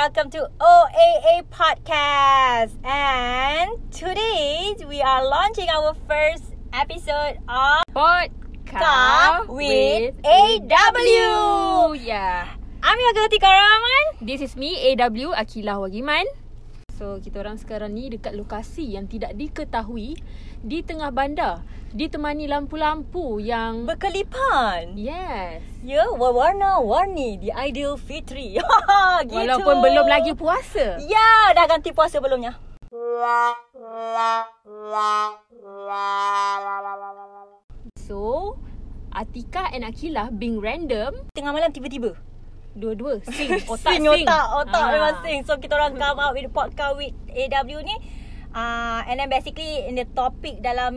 welcome to OAA Podcast. And today we are launching our first episode of Podcast with AW. Yeah. I'm your girl Tika Rahman. This is me AW Akilah Wagiman. So kita orang sekarang ni dekat lokasi yang tidak diketahui di tengah bandar ditemani lampu-lampu yang Berkelipan. yes. Ya, warna-warni di Ideal Fitri. gitu. Walaupun belum lagi puasa. Ya, dah ganti puasa belumnya. So Atika and Akilah being random Tengah malam tiba-tiba. Dua-dua sing otak sing, sing. otak otak Ah. memang sing so kita orang come out with the podcast with AW ni uh, and then basically in the topic dalam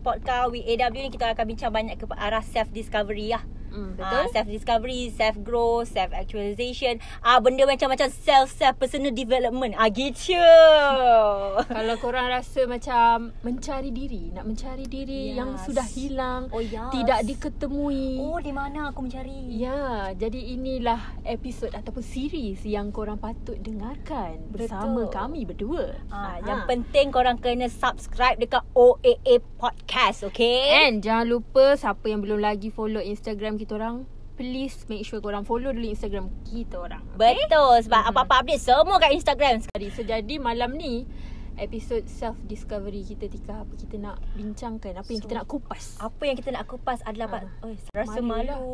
podcast with AW ni kita akan bincang banyak ke arah self discovery lah Mm, Uh, betul? self discovery, self growth, self actualization. Ah uh, benda macam-macam self self personal development. Ah gitu. Kalau korang rasa macam mencari diri, nak mencari diri Yes. yang sudah hilang, Oh, yes. tidak diketemui. Oh di mana aku mencari? Ya, jadi inilah episod ataupun series yang korang patut dengarkan bersama Betul. kami berdua. Ah, Aha. yang penting korang kena subscribe dekat OAA Podcast, okay? And jangan lupa siapa yang belum lagi follow Instagram kita orang, please make sure korang follow dulu Instagram kita orang. Betul sebab Mhm. apa-apa update semua kat Instagram. Jadi, so jadi malam ni episod self discovery kita Tika apa kita nak bincangkan, apa yang kita So, nak kupas. Apa yang kita nak kupas adalah Ah. uh. oh, rasa Malu malu,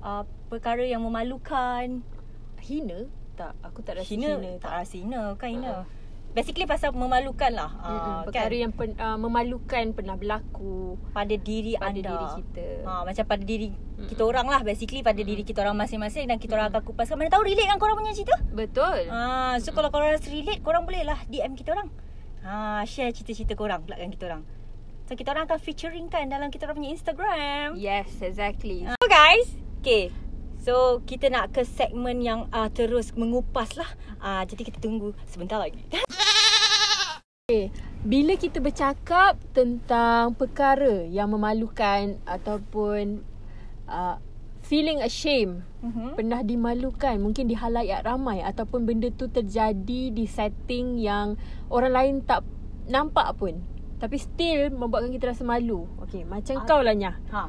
uh, perkara yang memalukan. Hina? Tak, aku tak rasa Hina, hina. tak rasa hina, kan hina. Ah. Basically pasal memalukan lah. Mm-mm, Uh, perkara kan? yang pen, uh, memalukan pernah berlaku pada diri pada anda. diri kita. Ha, macam pada diri Mm-mm. kita orang lah basically pada diri kita orang masing-masing dan kita orang Mm-mm. akan kupaskan mana tahu relate kan korang punya cerita. Betul. Ha, so kalau korang rasa relate korang boleh lah DM kita orang. Ha, share cerita-cerita korang pula kan kita orang. So kita orang akan featuring kan dalam kita orang punya Instagram. Yes, exactly. So guys, okay. So kita nak ke segmen yang uh, terus mengupas lah. Uh, jadi kita tunggu sebentar lagi. Okay. Bila kita bercakap tentang perkara yang memalukan ataupun uh, feeling ashamed, Mhm. pernah dimalukan mungkin di halayak ramai ataupun benda tu terjadi di setting yang orang lain tak nampak pun. Tapi still membuatkan kita rasa malu. Okay, macam Ah. kau lah Nyah. Ha.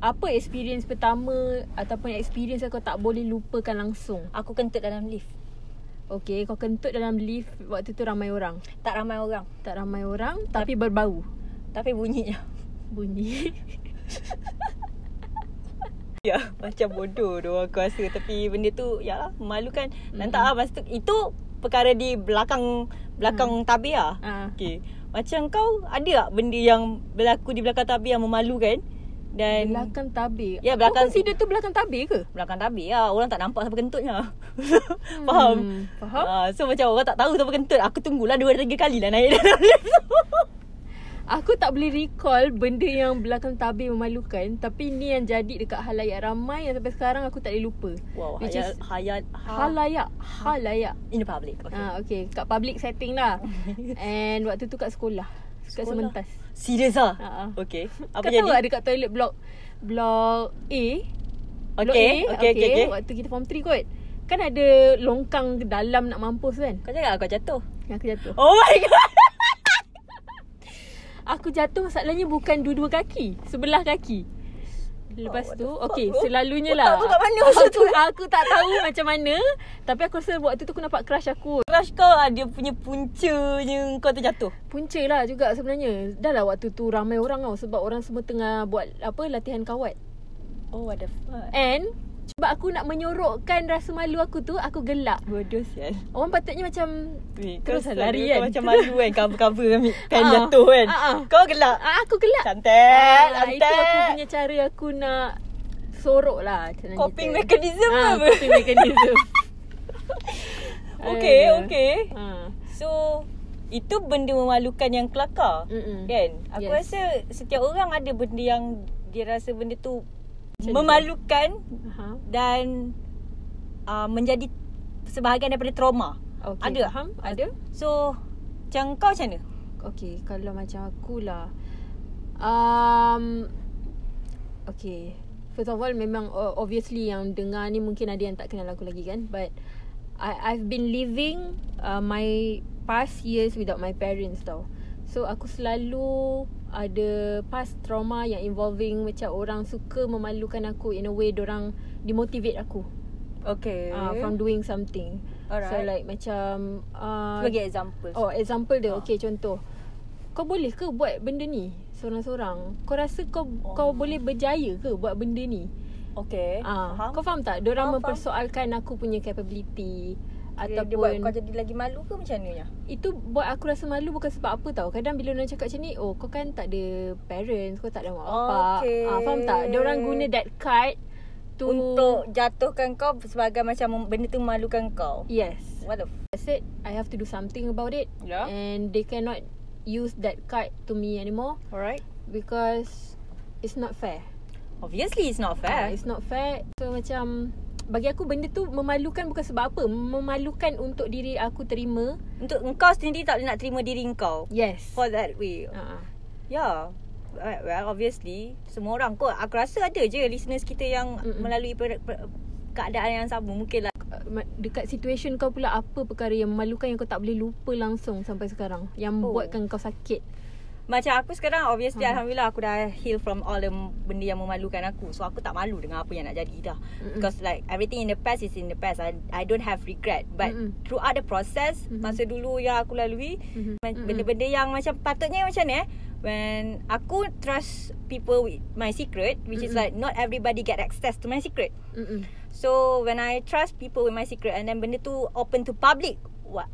Apa experience pertama ataupun experience yang kau tak boleh lupakan langsung? Aku kentut dalam lift. Okay, kau kentut dalam lift waktu tu ramai orang. Tak ramai orang. Tak ramai orang tapi berbau Tapi bunyinya. bunyi. Ya, macam bodoh tu aku rasa. Tapi benda tu, ya lah, memalukan. Dan Mm-mm. tak lah, masa tu, itu perkara di belakang belakang tabir lah. Ah. Okay. Macam kau, ada tak benda yang berlaku di belakang tabir yang memalukan? Dan belakang tabir. Ya, belakang- Kau consider tu belakang tabir ke? belakang tabir lah. Orang tak nampak siapa kentutnya. Faham? Hmm, faham. Ah, so macam orang tak tahu siapa kentut. Aku tunggulah dua tiga kali lah naik dalam lift tu. Aku tak boleh recall benda yang belakang tabir memalukan tapi ni yang jadi dekat halayak ramai yang sampai sekarang aku tak boleh lupa. Wow, Which hayat, is hayat, ha, halayak, halayak. in the public. Okay. Ah okay, kat public setting lah. And waktu tu kat sekolah. Kat Sekolah? sementas. Serius lah? Ha ah. Okay. Apa kau tahu tak dekat toilet blok blok A? Blok Okay, A, okay, okay, okay. Waktu kita form 3 kot. Kan ada longkang dalam nak mampus kan? Kau cakap kau jatuh. Yang aku jatuh. Oh my god. Aku jatuh masalahnya bukan dua-dua kaki, sebelah kaki. Lepas Oh, tu, bro? selalunya lah. kau kat mana masa aku, aku tak tahu macam mana. Tapi aku rasa waktu tu aku nampak crush aku. Crush kau ah, dia punya puncanya kau terjatuh. Punca lah juga sebenarnya. Dah lah waktu tu ramai orang tau. Sebab orang semua tengah buat apa latihan kawat. Oh what the fuck. And sebab aku nak menyorokkan rasa malu aku tu, aku gelak. Bodoh sial. Orang patutnya macam Weh, Terus lari kan. Kau macam malu kan cover-cover ambil pen Ah, jatuh kan. ah, ah. Kau gelak. ah, aku gelak. Cantik, cantik. itu aku punya cara aku nak sorok lah. Coping cerita. mechanism ah, apa? Coping mechanism. Okay, okay. Ha. So, itu benda memalukan yang kelakar. Mm-mm. Kan? Aku Yes. rasa setiap orang ada benda yang dia rasa benda tu Macam memalukan Aha. dan uh, menjadi sebahagian daripada trauma. Okay, Ada? Faham? Ada? So, macam kau macam mana? Okay, kalau macam aku lah. Um, okay. First of all, memang uh, obviously yang dengar ni mungkin ada yang tak kenal aku lagi kan. But I I've been living uh, my past years without my parents tau. So aku selalu ada past trauma yang involving macam orang suka memalukan aku in a way orang demotivate aku Okay. uh, from doing something. Alright. So like macam uh, Sebagai example. Oh example dia Ah. Okay contoh Kau boleh ke buat benda ni Seorang-seorang Kau rasa kau Oh. Kau boleh berjaya ke Buat benda ni Okay. Ah, Faham? Kau faham tak Diorang Faham, faham. mempersoalkan Aku punya capability Okay, dia buat kau Ataupun jadi lagi malu ke macam mana? Itu buat aku rasa malu Bukan sebab apa tau Kadang bila orang cakap macam ni Oh kau kan tak ada Parents Kau tak ada mak bapak Okay. ah, Faham tak Diorang guna that card To Untuk jatuhkan kau sebagai macam benda tu memalukan kau. Yes What the f- I said I have to do something about it Yeah. And they cannot Use that card to me anymore Alright. because it's not fair. Obviously it's not Uh, fair. it's not fair. So macam bagi aku benda tu memalukan bukan sebab apa. Memalukan untuk diri aku terima. Untuk engkau sendiri tak boleh nak terima diri engkau. Yes. For that way. Uh, Yeah. Well, well, obviously semua orang kot aku rasa ada je listeners kita yang Mm-mm. melalui per, per, keadaan yang sama mungkin lah dekat situation kau pula apa perkara yang memalukan yang kau tak boleh lupa langsung sampai sekarang yang Oh. buatkan kau sakit. Macam aku sekarang obviously Hmm. alhamdulillah aku dah heal from all the benda yang memalukan aku so aku tak malu dengan apa yang nak jadi dah Mm-mm. because like everything in the past is in the past I, I don't have regret but Mm-mm. throughout the process Mhm. masa dulu yang aku lalui Mhm. Ma- Mm-mm. Benda-benda yang macam patutnya macam ni eh When aku trust people with my secret Which is Mm-mm. like not everybody get access to my secret Mm-mm. So when I trust people with my secret And then benda tu open to public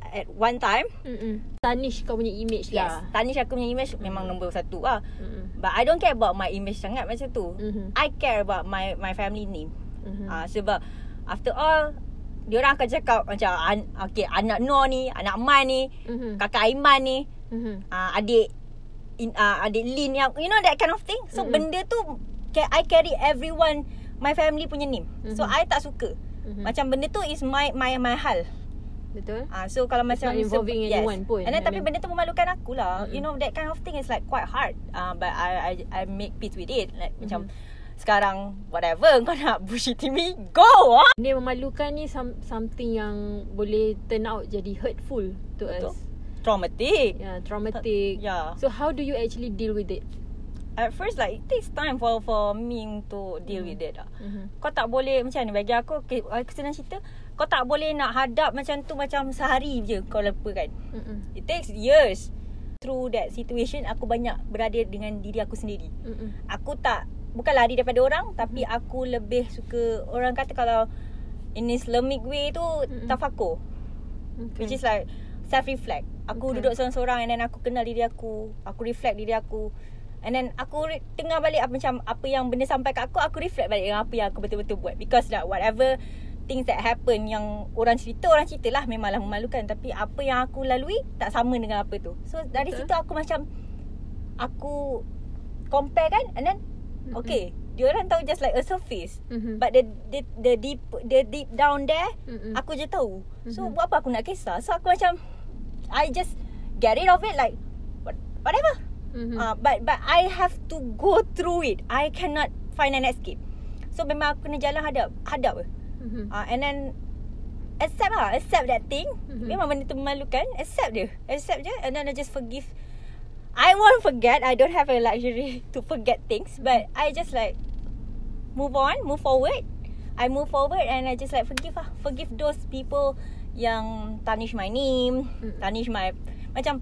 At one time Mm-mm. Tarnish kau punya image Yes lah. Tarnish aku punya image memang nombor satu lah Mm-mm. But I don't care about my image sangat macam tu Mhm. I care about my my family name Mhm. Ah Sebab After all Diorang akan cakap macam an, Okay anak Noor ni Anak Man ni Mhm. Kakak Aiman ni Mhm. uh, adik in, uh, adik Lin yang you know that kind of thing. So Mm-mm. benda tu I carry everyone my family punya name. So Mhm. I tak suka. Mhm. Macam benda tu is my my my hal. Betul? Ah uh, so kalau It's macam not involving yes. anyone pun. And then I tapi mean- benda tu memalukan aku lah. Mm-mm. You know that kind of thing is like quite hard. Ah uh, but I I I make peace with it. Like Mhm. macam sekarang whatever kau nak bullshitting me go ah. Benda yang memalukan ni some, something yang boleh turn out jadi hurtful to Betul. us. Traumatic. Yeah, traumatic. Yeah. So how do you actually deal with it? At first like it takes time for for me to deal Mm. with it lah. Mm-hmm. Kau tak boleh macam ni bagi aku senang cerita kau tak boleh nak hadap macam tu macam sehari je kau lupakan. Mm-mm. It takes years. Through that situation aku banyak berada dengan diri aku sendiri. Mm-mm. Aku tak bukan lari daripada orang tapi aku lebih suka orang kata kalau in Islamic way tu Mm-mm. tafakur Okay. which is like self reflect. Aku Okay. duduk seorang-seorang and then aku kenal diri aku, aku reflect diri aku. And then aku re- tengah balik apa macam apa yang benda sampai kat aku, aku reflect balik dengan apa yang aku betul-betul buat because like whatever things that happen yang orang cerita orang cerita lah memanglah memalukan tapi apa yang aku lalui tak sama dengan apa tu. So dari Betul. situ aku macam aku compare kan and then Mm-mm. okay, dia orang tahu just like a surface. Mhm. But the, the the deep the deep down there Mm-mm. Aku je tahu So Mhm. buat apa aku nak kisah So aku macam I just Get rid of it like what- Whatever Mhm. uh, But but I have to go through it. I cannot Find an escape. So memang aku kena jalan hadap Hadap Mhm. uh, And then Accept lah Accept that thing. Mhm. Memang benda tu memalukan. Accept dia Accept je. And then I just forgive. I won't forget. I don't have a luxury To forget things. But I just like Move on Move forward. I move forward And I just like forgive lah. Forgive those people Yang Tarnish my name Mm. Tarnish my Macam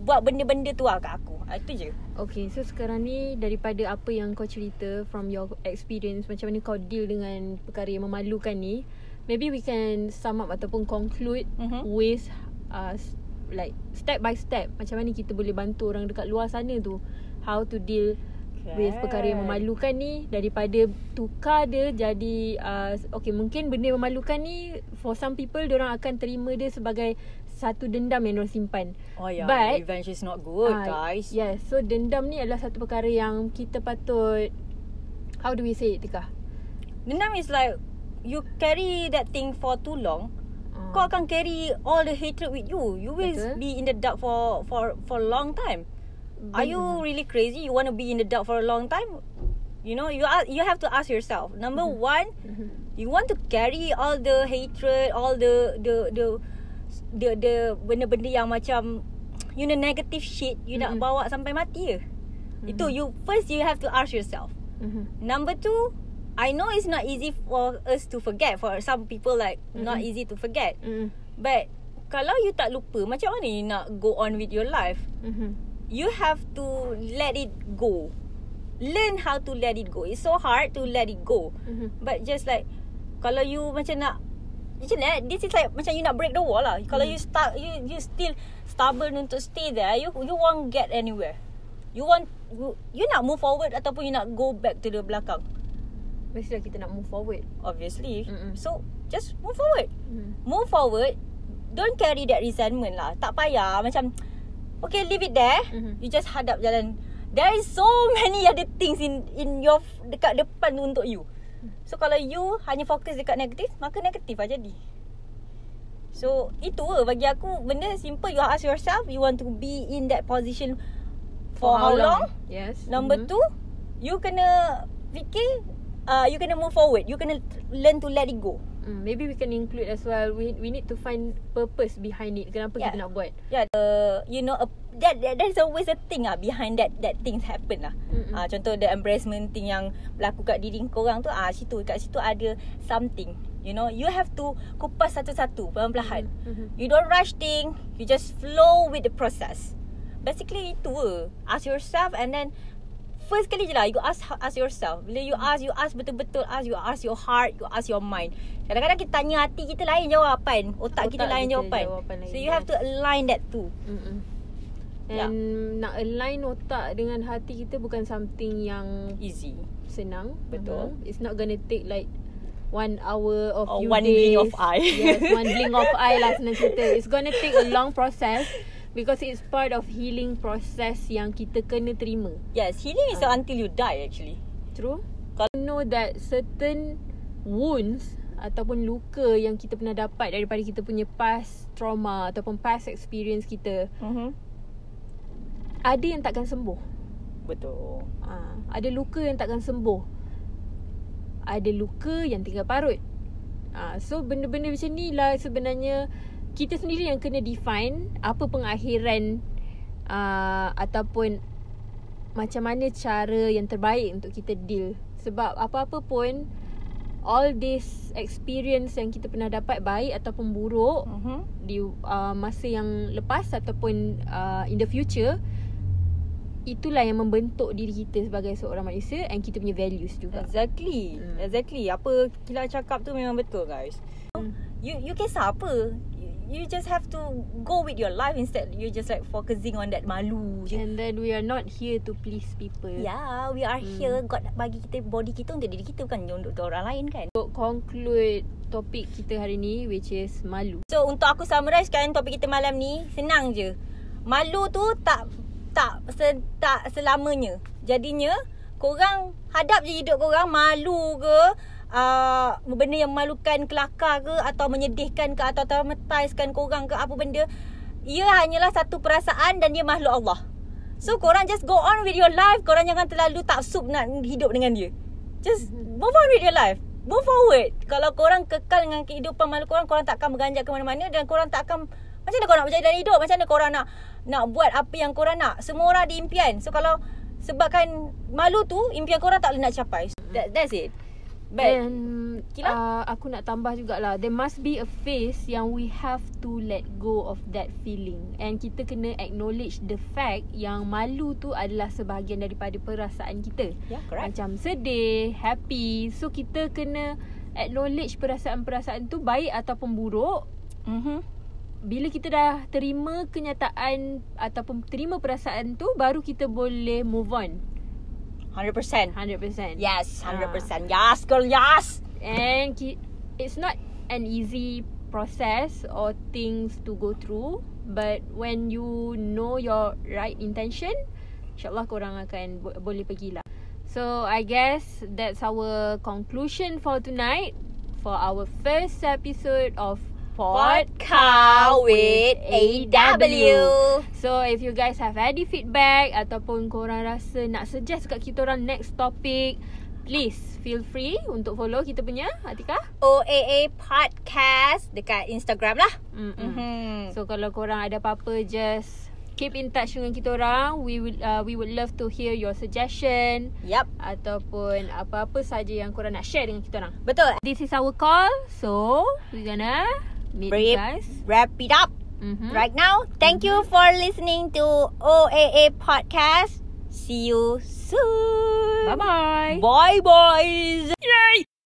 Buat benda-benda tu lah kat aku. Ah, Itu je. Okay, so sekarang ni daripada apa yang kau cerita from your experience macam mana kau deal dengan perkara yang memalukan ni, maybe we can sum up ataupun conclude Mhm. with uh, s- like step by step macam mana kita boleh bantu orang dekat luar sana tu how to deal with perkara yang memalukan ni daripada tukar dia jadi uh, okay mungkin benda yang memalukan ni for some people orang akan terima dia sebagai satu dendam yang diorang simpan Oh ya But- Revenge is not good Ah, guys Yes So dendam ni adalah satu perkara yang Kita patut How do we say it Tika? Dendam is like You carry that thing for too long Uh, Kau akan carry all the hatred with you. You will Betul. be in the dark for for for a long time. Are you really crazy? You want to be in the dark for a long time? You know, you are, you have to ask yourself. Number Mm-hmm. one, you want to carry all the hatred, all the the the the the benda-benda yang macam you know negative shit you nak Mm-mm. bawa sampai mati ke? Itu you first you have to ask yourself. Mhm. Number two, I know it's not easy for us to forget. For some people, like not Mm-mm. easy to forget. Mhm. But kalau you tak lupa, macam mana you nak go on with your life? Mhm. You have to let it go. Learn how to let it go. It's so hard to let it go. Mhm. But just like kalau you macam nak macam mana? This is like macam you nak break the wall lah. Kalau Hmm. you start you you still stubborn untuk stay there, you you won't get anywhere. You want you, you nak move forward ataupun you nak go back to the belakang. Mestilah kita nak move forward. Obviously. Mm-mm. So just move forward. Mhm. Move forward. Don't carry that resentment lah. Tak payah macam okay leave it there. Mhm. You just hadap jalan. There is so many other things in in your dekat depan tu untuk you. So kalau you hanya fokus dekat negatif, maka negatif lah jadi. So itu lah bagi aku benda simple you ask yourself you want to be in that position for, how, long? Yes. Number Mhm. two, you kena fikir uh, you kena move forward. You kena learn to let it go. Mm, maybe we can include as well. We we need to find purpose behind it. Kenapa Yeah. kita nak buat? Yeah, uh, you know, a, that, that there's always a thing ah behind that that things happen lah. Mm-mm. Ah, contoh the embarrassment thing yang berlaku kat diri korang tu, ah situ kat situ ada something. You know, you have to kupas satu-satu perlahan-lahan. Mhm. You don't rush thing, you just flow with the process. Basically itu ke. Ask yourself and then first kali je lah you ask ask yourself. Bila you ask, you ask betul-betul ask, you ask your heart, you ask your mind. Kadang-kadang kita tanya hati kita lain jawapan, otak, kita Otak lain kita jawapan. jawapan lain, So you have to align that too. Mm-mm. Ya. And nak align otak dengan hati kita bukan something yang Easy. senang. Betul. Mhm. It's not gonna take like one hour of Or few one days. blink of eye. yes, one blink of eye lah senang cerita. It's gonna take a long process because it's part of healing process yang kita kena terima. Yes, healing is Ah. until you die actually. True. Kalau know that certain wounds ataupun luka yang kita pernah dapat daripada kita punya past trauma ataupun past experience kita Mhm. ada yang takkan sembuh. Betul. Ha, ada luka yang takkan sembuh. Ada luka yang tinggal parut. Ha, so benda-benda macam ni lah sebenarnya kita sendiri yang kena define apa pengakhiran uh, ataupun macam mana cara yang terbaik untuk kita deal. Sebab apa-apa pun all this experience yang kita pernah dapat baik ataupun buruk Mhm. di uh, masa yang lepas ataupun uh, in the future itulah yang membentuk diri kita sebagai seorang manusia and kita punya values juga. Exactly. Hmm. Exactly. Apa Kila cakap tu memang betul guys. Hmm. You you kisah apa? You, just have to go with your life instead you just like focusing on that malu je. And then we are not here to please people. Yeah, we are Hmm. here God bagi kita body kita untuk diri kita bukan untuk orang lain kan. Untuk conclude topik kita hari ni which is malu. So untuk aku summarisekan topik kita malam ni Senang je Malu tu tak tak se, tak selamanya Jadinya Korang hadap je hidup korang Malu ke uh, Benda yang memalukan kelakar ke Atau menyedihkan ke Atau traumatizekan korang ke Apa benda Ia hanyalah satu perasaan Dan dia makhluk Allah. So korang just go on with your life. Korang jangan terlalu taksub nak hidup dengan dia. Just move on with your life. Move forward. Kalau korang kekal dengan kehidupan malu korang Korang tak akan berganjak ke mana-mana Dan korang tak akan Macam mana korang nak berjaya dalam hidup? Macam mana korang nak Nak buat apa yang korang nak? Semua orang ada impian. So kalau Sebabkan malu tu Impian korang tak boleh nak capai. That, That's it But And Kila? uh, aku nak tambah jugalah. There must be a phase yang we have to let go of that feeling. And kita kena acknowledge the fact yang malu tu adalah sebahagian daripada perasaan kita. Yeah correct. Macam sedih, happy. So kita kena acknowledge perasaan-perasaan tu baik ataupun buruk. Mm-hmm. Bila kita dah terima kenyataan ataupun terima perasaan tu Baru kita boleh move on 100% 100% Yes Ah. 100% Yes girl yes And it's not an easy process or things to go through. But when you know your right intention, insyaAllah korang akan bo- boleh pergilah. So I guess that's our conclusion for tonight. For our first episode of Podcast with AW. So if you guys have any feedback ataupun korang rasa nak suggest kat kita orang next topic, please feel free untuk follow kita punya Atika. OAA Podcast dekat Instagram lah. Mm-mm. Mm-hmm. So kalau korang ada apa-apa just keep in touch dengan kita orang. We will uh, we would love to hear your suggestion Yup. ataupun apa-apa saja yang korang nak share dengan kita orang. Betul. This is our call. So, we're gonna meet you Wrap, guys. wrap it up Mm-hmm. right now. Thank you for listening to OAA Podcast. See you soon. Bye-bye. Bye, boys.